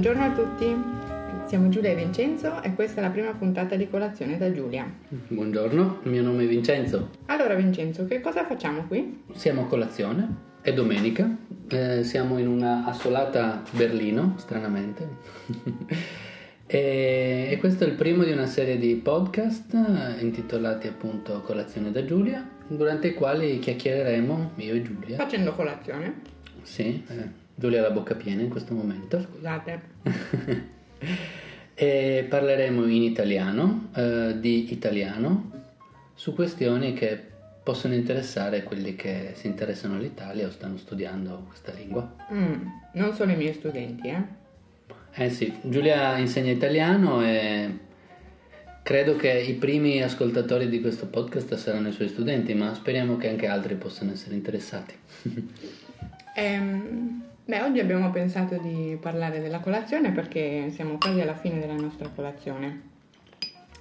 Buongiorno a tutti, siamo Giulia e Vincenzo e questa è la prima puntata di colazione da Giulia. Buongiorno, il mio nome è Vincenzo. Allora Vincenzo, che cosa facciamo qui? Siamo a colazione, è domenica, eh, siamo in una assolata Berlino, stranamente. e, e questo è il primo di una serie di podcast eh, intitolati appunto Colazione da Giulia, durante i quali chiacchiereremo io e Giulia. Facendo colazione? Sì, eh, Giulia ha la bocca piena in questo momento. Scusate. e parleremo in italiano, eh, di italiano, su questioni che possono interessare quelli che si interessano all'Italia o stanno studiando questa lingua. Mm, non solo i miei studenti, eh? Eh sì, Giulia insegna italiano e credo che i primi ascoltatori di questo podcast saranno i suoi studenti, ma speriamo che anche altri possano essere interessati. Ehm, beh, oggi abbiamo pensato di parlare della colazione perché siamo quasi alla fine della nostra colazione.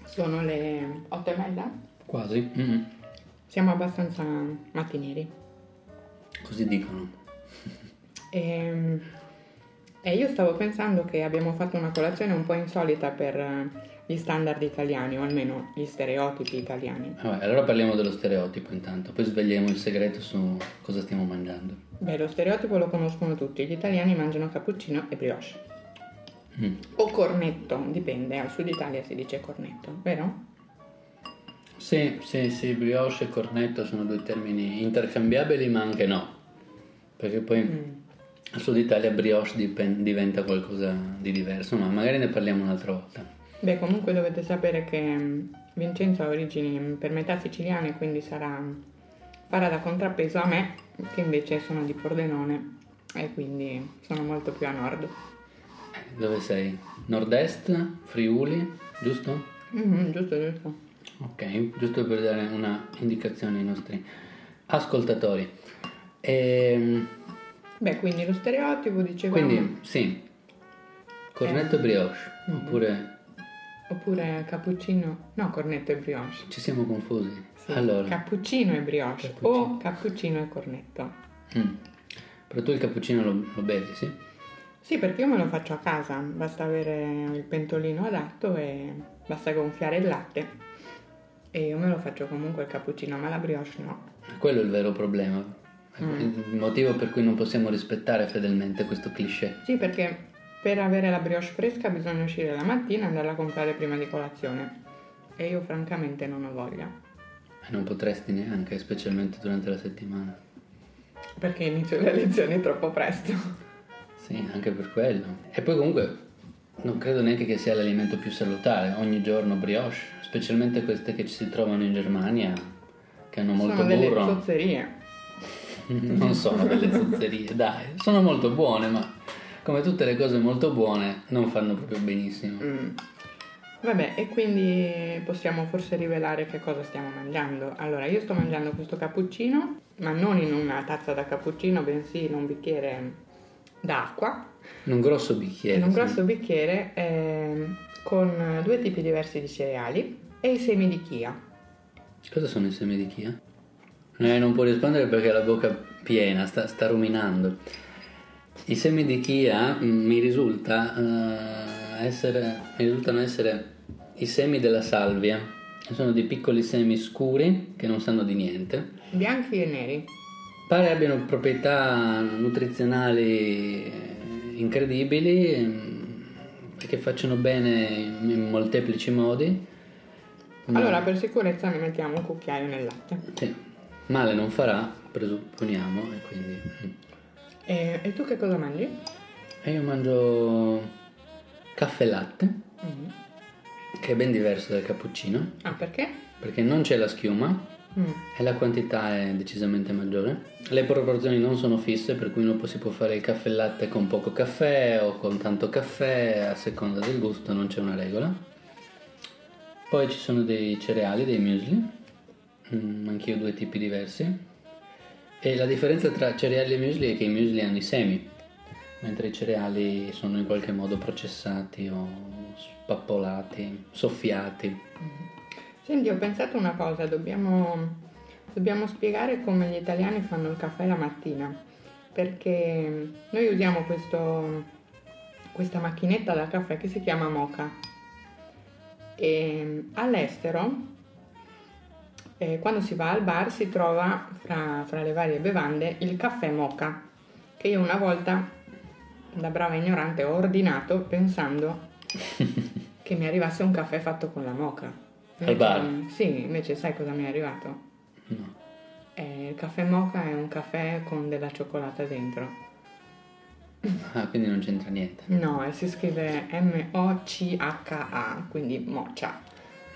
Sono le otto e mezza? Quasi. Mm-hmm. Siamo abbastanza mattinieri. Così dicono. E, e io stavo pensando che abbiamo fatto una colazione un po' insolita per eh, gli standard italiani, o almeno gli stereotipi italiani. Vabbè, allora parliamo dello stereotipo intanto, poi svegliamo il segreto su cosa stiamo mangiando. Beh, lo stereotipo lo conoscono tutti, gli italiani mangiano cappuccino e brioche. Mm. O cornetto, dipende, al sud Italia si dice cornetto, vero? Sì, sì, sì, brioche e cornetto sono due termini intercambiabili, ma anche no. Perché poi Mm. Al sud Italia brioche dipen- diventa qualcosa di diverso, ma magari ne parliamo un'altra volta. Beh, comunque dovete sapere che mm, Vincenzo ha origini mm, per metà siciliane, quindi sarà, farà da contrappeso a me, che invece sono di Pordenone e quindi sono molto più a nord. Dove sei? Nord-est, Friuli, giusto? Mhm, giusto, giusto. Ok, giusto per dare una indicazione ai nostri ascoltatori. Ehm, Beh, quindi lo stereotipo dicevamo, quindi, sì, cornetto e brioche, oppure oppure cappuccino, no, cornetto e brioche. ci siamo confusi. Sì, Allora, Cappuccino e brioche Cappuccino. o cappuccino e cornetto. mm. però tu il cappuccino lo, lo bevi, sì? Sì, perché io me lo faccio a casa, basta avere il pentolino adatto e basta gonfiare il latte. E io me lo faccio comunque il cappuccino, ma la brioche no. Quello è il vero problema. È Mm. Il motivo per cui non possiamo rispettare fedelmente questo cliché. Sì, perché per avere la brioche fresca bisogna uscire la mattina e andarla a comprare prima di colazione. E io francamente non ho voglia, E non potresti neanche, specialmente durante la settimana. perché inizio le lezioni troppo presto. Sì, anche per quello. E poi comunque non credo neanche che sia l'alimento più salutare. Ogni giorno brioche, specialmente queste che ci si trovano in Germania, che hanno molto Sono delle burro. zozzerie. non sono delle zozzerie, dai, sono molto buone, ma come tutte le cose molto buone non fanno proprio benissimo. Mm. Vabbè, e quindi possiamo forse rivelare che cosa stiamo mangiando. Allora, io sto mangiando questo cappuccino, ma non in una tazza da cappuccino, bensì in un bicchiere d'acqua, In un grosso bicchiere. in un sì. grosso bicchiere ehm, con due tipi diversi di cereali e i semi di chia. Cosa sono i semi di chia? Eh, non può rispondere perché ha la bocca piena, sta, sta ruminando. I semi di chia mm, mi, risulta, eh, essere, mi risultano essere i semi della salvia. Sono dei piccoli semi scuri che non sanno di niente. Bianchi e neri. Pare abbiano proprietà nutrizionali incredibili mm, e che facciano bene in molteplici modi. Allora, per sicurezza ne mettiamo un cucchiaio nel latte. sì, male non farà, presupponiamo, e quindi... E, e tu che cosa mangi? E io mangio caffè latte, Mm. che è ben diverso dal cappuccino, Ah, perché? perché non c'è la schiuma Mm. e la quantità è decisamente maggiore. Le proporzioni non sono fisse, per cui uno si può fare il caffè latte con poco caffè o con tanto caffè, a seconda del gusto, non c'è una regola. Poi ci sono dei cereali, dei muesli, mm, anch'io due tipi diversi. E la differenza tra cereali e muesli è che i muesli hanno i semi, mentre i cereali sono in qualche modo processati o spappolati, soffiati. Senti, ho pensato una cosa, dobbiamo, dobbiamo spiegare come gli italiani fanno il caffè la mattina, perché noi usiamo questo questa macchinetta da caffè che si chiama Mocha. E all'estero, eh, quando si va al bar, si trova fra, fra le varie bevande il caffè Mocha, che io una volta, da brava ignorante, ho ordinato pensando che mi arrivasse un caffè fatto con la mocha. Al bar? Sì, invece sai cosa mi è arrivato? No. Eh, il caffè mocha è un caffè con della cioccolata dentro. Ah, quindi non c'entra niente. No, e si scrive M-O-C-H-A, quindi mocha.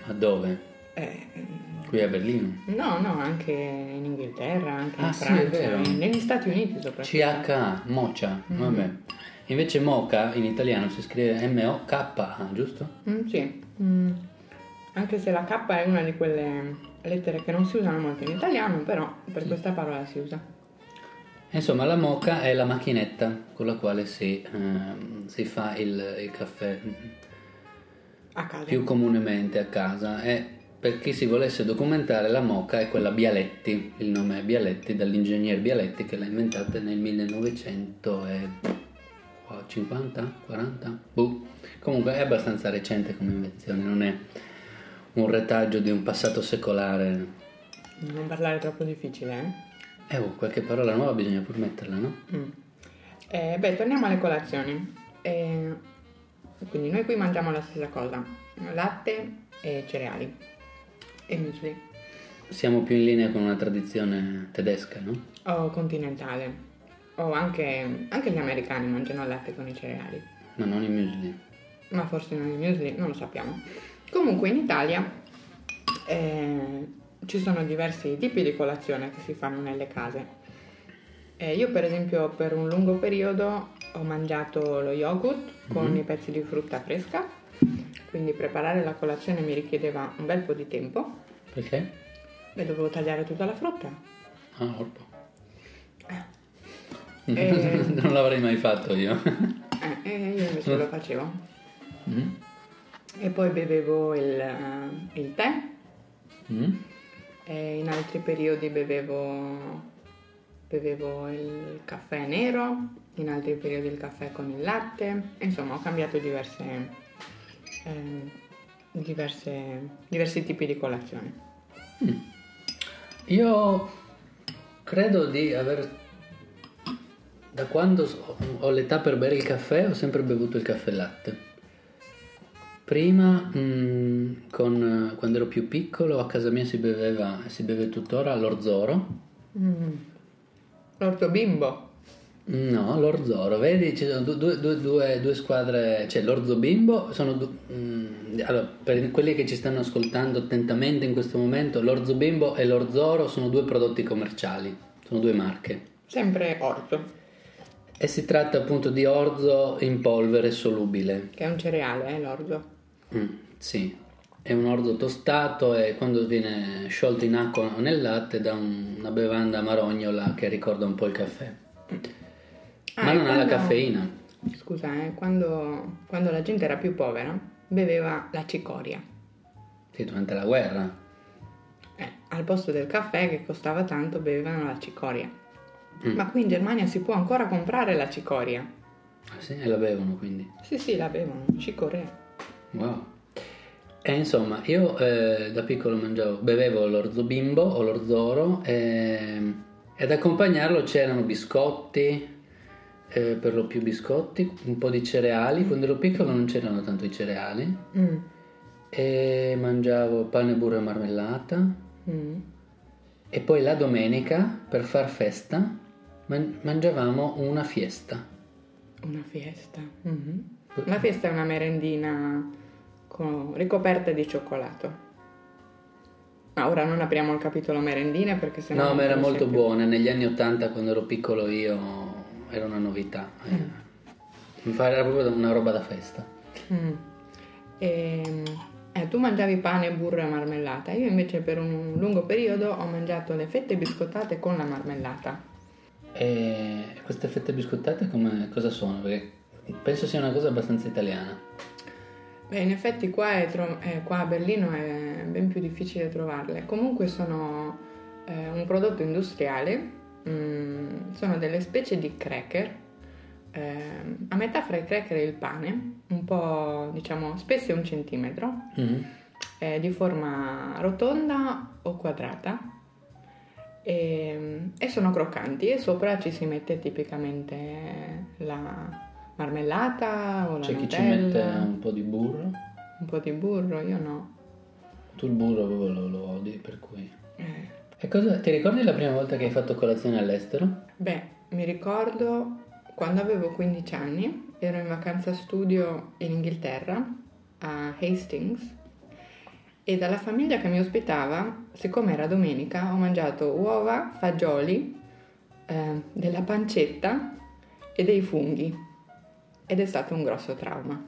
Ma dove? Eh, Qui a Berlino? no, no, anche in Inghilterra, anche in Ah, sì, è Francia, vero. negli Stati Uniti soprattutto. CHA, Mocha, vabbè. Invece Mocha in italiano si scrive M-O-K-A, giusto? Mm, sì, Mm. anche se la K è una di quelle lettere che non si usano molto in italiano, però per questa parola si usa. Insomma, la mocha è la macchinetta con la quale si, ehm, si fa il, il caffè A casa. più comunemente a casa. E per chi si volesse documentare, la mocha è quella Bialetti, il nome è Bialetti, dall'ingegner Bialetti che l'ha inventata nel 1950, 40? Boh. Comunque è abbastanza recente come invenzione, non è un retaggio di un passato secolare. Non parlare troppo difficile, eh? Eh, oh, qualche parola nuova bisogna pur metterla, no? Mm. Eh, beh, torniamo alle colazioni. Eh, quindi noi qui mangiamo la stessa cosa, latte e cereali e muesli, Siamo più in linea con una tradizione tedesca, no? o continentale, o anche, anche gli americani mangiano latte con i cereali, Ma non i muesli. ma forse non i muesli, non lo sappiamo. Comunque in Italia eh, ci sono diversi tipi di colazione che si fanno nelle case. Eh, io per esempio per un lungo periodo ho mangiato lo yogurt con i pezzi di frutta fresca, quindi preparare la colazione mi richiedeva un bel po' di tempo Perché? e dovevo tagliare tutta la frutta. Ah, orpo. Eh. non l'avrei mai fatto io. Eh, e io invece lo facevo. Mm? E poi bevevo il, eh, il tè, Mm? e in altri periodi bevevo, bevevo il caffè nero, in altri periodi il caffè con il latte, insomma ho cambiato diverse, eh, diverse- diversi tipi di colazione. Io credo di aver... Da quando ho l'età per bere il caffè ho sempre bevuto il caffè latte. Prima, mm, con- quando ero più piccolo, a casa mia si beveva, si beve tuttora l'orzoro. Mm. L'orto bimbo. No, l'Orzoro, vedi, ci sono du- due, due- due- due squadre, c'è l'Orzo Bimbo, sono du- mm, allora, per quelli che ci stanno ascoltando attentamente in questo momento, l'Orzo Bimbo e l'Orzoro sono due prodotti commerciali, sono due marche. Sempre orzo, E si tratta appunto di orzo in polvere solubile. che è un cereale, eh, l'orzo. Mm, sì, è un orzo tostato e quando viene sciolto in acqua o nel latte dà un- una bevanda marognola che ricorda un po' il caffè. Ah, Ma non ha la quando- caffeina. Scusa, eh, quando, quando la gente era più povera, beveva la cicoria. Sì, durante la guerra. Eh, al posto del caffè che costava tanto, bevevano la cicoria. Mm. Ma qui in Germania si può ancora comprare la cicoria. Ah, sì, e la bevono quindi. Sì, sì, la bevono, cicoria. Wow. E insomma, io eh, da piccolo mangiavo, bevevo l'orzo bimbo o l'orzoro e, ed accompagnarlo c'erano biscotti, eh, per lo più biscotti, un po' di cereali. Quando ero piccolo non c'erano tanto i cereali Mm, e mangiavo pane, burro e marmellata. mm. E poi la domenica, per far festa, man- mangiavamo una fiesta. Una fiesta. Mhm. La fiesta è una merendina con- ricoperta di cioccolato. Ma ora non apriamo il capitolo merendine perché sennò... No, ma era molto più. buona. Negli anni Ottanta, quando ero piccolo io, era una novità. Mm. Eh, Mi fa- Era proprio una roba da festa. Mm. Ehm, eh, tu mangiavi pane, burro e marmellata. Io invece per un lungo periodo ho mangiato le fette biscottate con la marmellata. E queste fette biscottate come, cosa sono? Perché penso sia una cosa abbastanza italiana. Beh, in effetti qua, è tro- eh, qua a Berlino è ben più difficile trovarle. Comunque sono eh, un prodotto industriale, mm, sono delle specie di cracker ehm, a metà fra i cracker e il pane, un po' diciamo spesse un centimetro, Mhm. eh, di forma rotonda o quadrata e, e sono croccanti e sopra ci si mette tipicamente la marmellata o la C'è chi ci mette un po' di burro. un po' di burro, io no. Tu il burro proprio lo, lo odi, per cui... Eh, E cosa, ti ricordi la prima volta che hai fatto colazione all'estero? Beh, mi ricordo quando avevo 15 anni, ero in vacanza studio in Inghilterra, a Hastings, e dalla famiglia che mi ospitava, siccome era domenica, ho mangiato uova, fagioli, eh, della pancetta e dei funghi. Ed è stato un grosso trauma.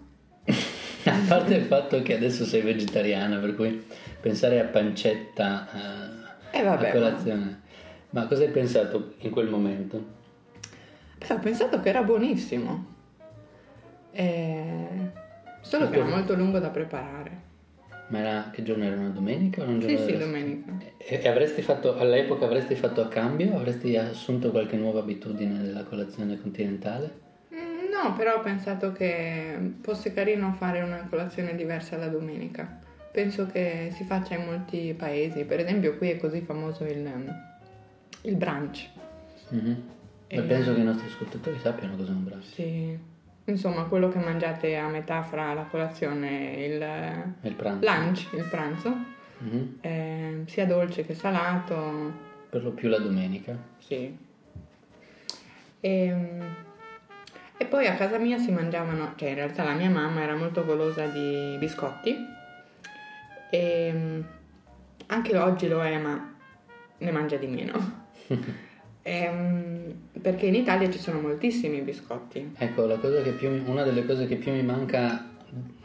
A parte il fatto che adesso sei vegetariana, per cui pensare a pancetta eh, Eh, vabbè, a colazione. Ma cosa hai pensato in quel momento? Beh, ho pensato che era buonissimo. Eh, Solo che era molto lungo da preparare. Ma era, che giorno era una domenica o un Sì, giorno sì, della- domenica. E, e avresti fatto, all'epoca avresti fatto a cambio? Avresti assunto qualche nuova abitudine della colazione continentale? Mm, No, però ho pensato che fosse carino fare una colazione diversa la domenica. Penso che si faccia in molti paesi, per esempio qui è così famoso il, il brunch. Mhm. E- penso che i nostri ascoltatori sappiano cosa è un brunch. Sì. Insomma, quello che mangiate a metà fra la colazione e il il pranzo. lunch, il pranzo, Mhm. eh, sia dolce che salato, Per lo più la domenica. Sì. E, e poi a casa mia si mangiavano, cioè in realtà la mia mamma era molto golosa di biscotti e anche oggi lo è, ma ne mangia di meno. Ehm, perché in Italia ci sono moltissimi biscotti. Ecco, la cosa che più una delle cose che più mi manca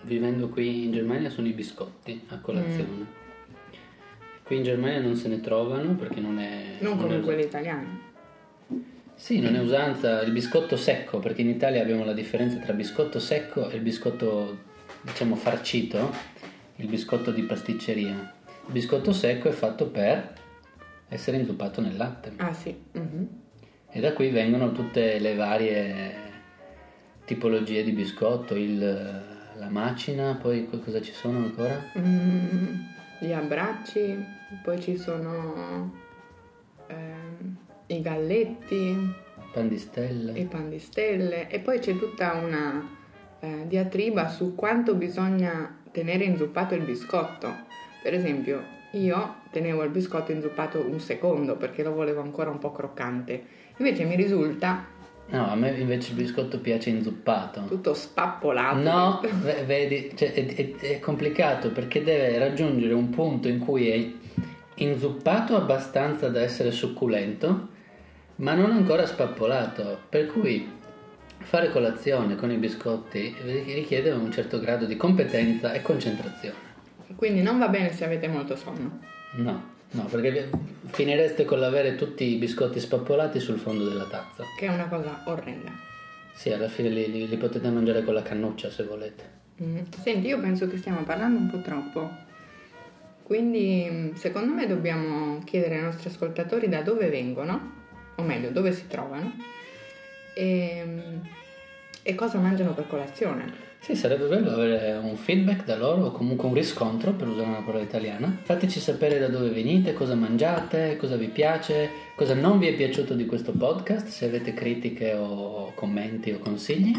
vivendo qui in Germania sono i biscotti a colazione. Qui in Germania non se ne trovano perché non è... Non non come è quelli italiani. Sì, non è usanza il biscotto secco, perché in Italia abbiamo la differenza tra biscotto secco e il biscotto, diciamo, farcito, il biscotto di pasticceria. Il biscotto secco è fatto per essere inzuppato nel latte. Ah sì. mhm. E da qui vengono tutte le varie tipologie di biscotto, il- la macina, poi co- cosa ci sono ancora? Mm, gli abbracci, poi ci sono ehm, i galletti, Pan di stelle. i pan di stelle e poi c'è tutta una eh, diatriba su quanto bisogna tenere inzuppato il biscotto. Per esempio, io tenevo il biscotto inzuppato un secondo perché lo volevo ancora un po' croccante. Invece mi risulta No, a me invece il biscotto piace inzuppato. tutto spappolato. No, ve- vedi, cioè, è, è- è complicato perché deve raggiungere un punto in cui è inzuppato abbastanza da essere succulento, ma non ancora spappolato. Per cui fare colazione con i biscotti richiede un certo grado di competenza e concentrazione. Quindi non va bene se avete molto sonno. No, no, perché finireste con l'avere tutti i biscotti spappolati sul fondo della tazza. Che è una cosa orrenda. Sì, alla fine li, li- li potete mangiare con la cannuccia se volete. Mm, Senti, io penso che stiamo parlando un po' troppo. Quindi, secondo me, dobbiamo chiedere ai nostri ascoltatori da dove vengono, o meglio, dove si trovano, e, mm, e cosa mangiano per colazione. Sì, sarebbe bello avere un feedback da loro o comunque un riscontro, per usare una parola italiana. Fateci sapere da dove venite, cosa mangiate, cosa vi piace, cosa non vi è piaciuto di questo podcast, se avete critiche o commenti o consigli.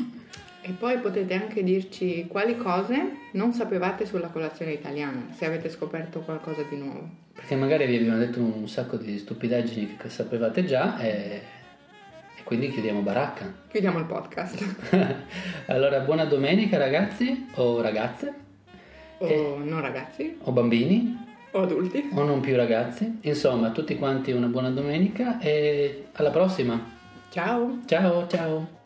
E poi potete anche dirci quali cose non sapevate sulla colazione italiana, se avete scoperto qualcosa di nuovo. Perché magari vi abbiamo detto un sacco di stupidaggini che sapevate già e quindi chiudiamo baracca. Chiudiamo il podcast. allora, buona domenica ragazzi o ragazze o non ragazzi, o bambini o adulti. o non più ragazzi. Insomma, a tutti quanti una buona domenica e alla prossima. Ciao! Ciao, ciao.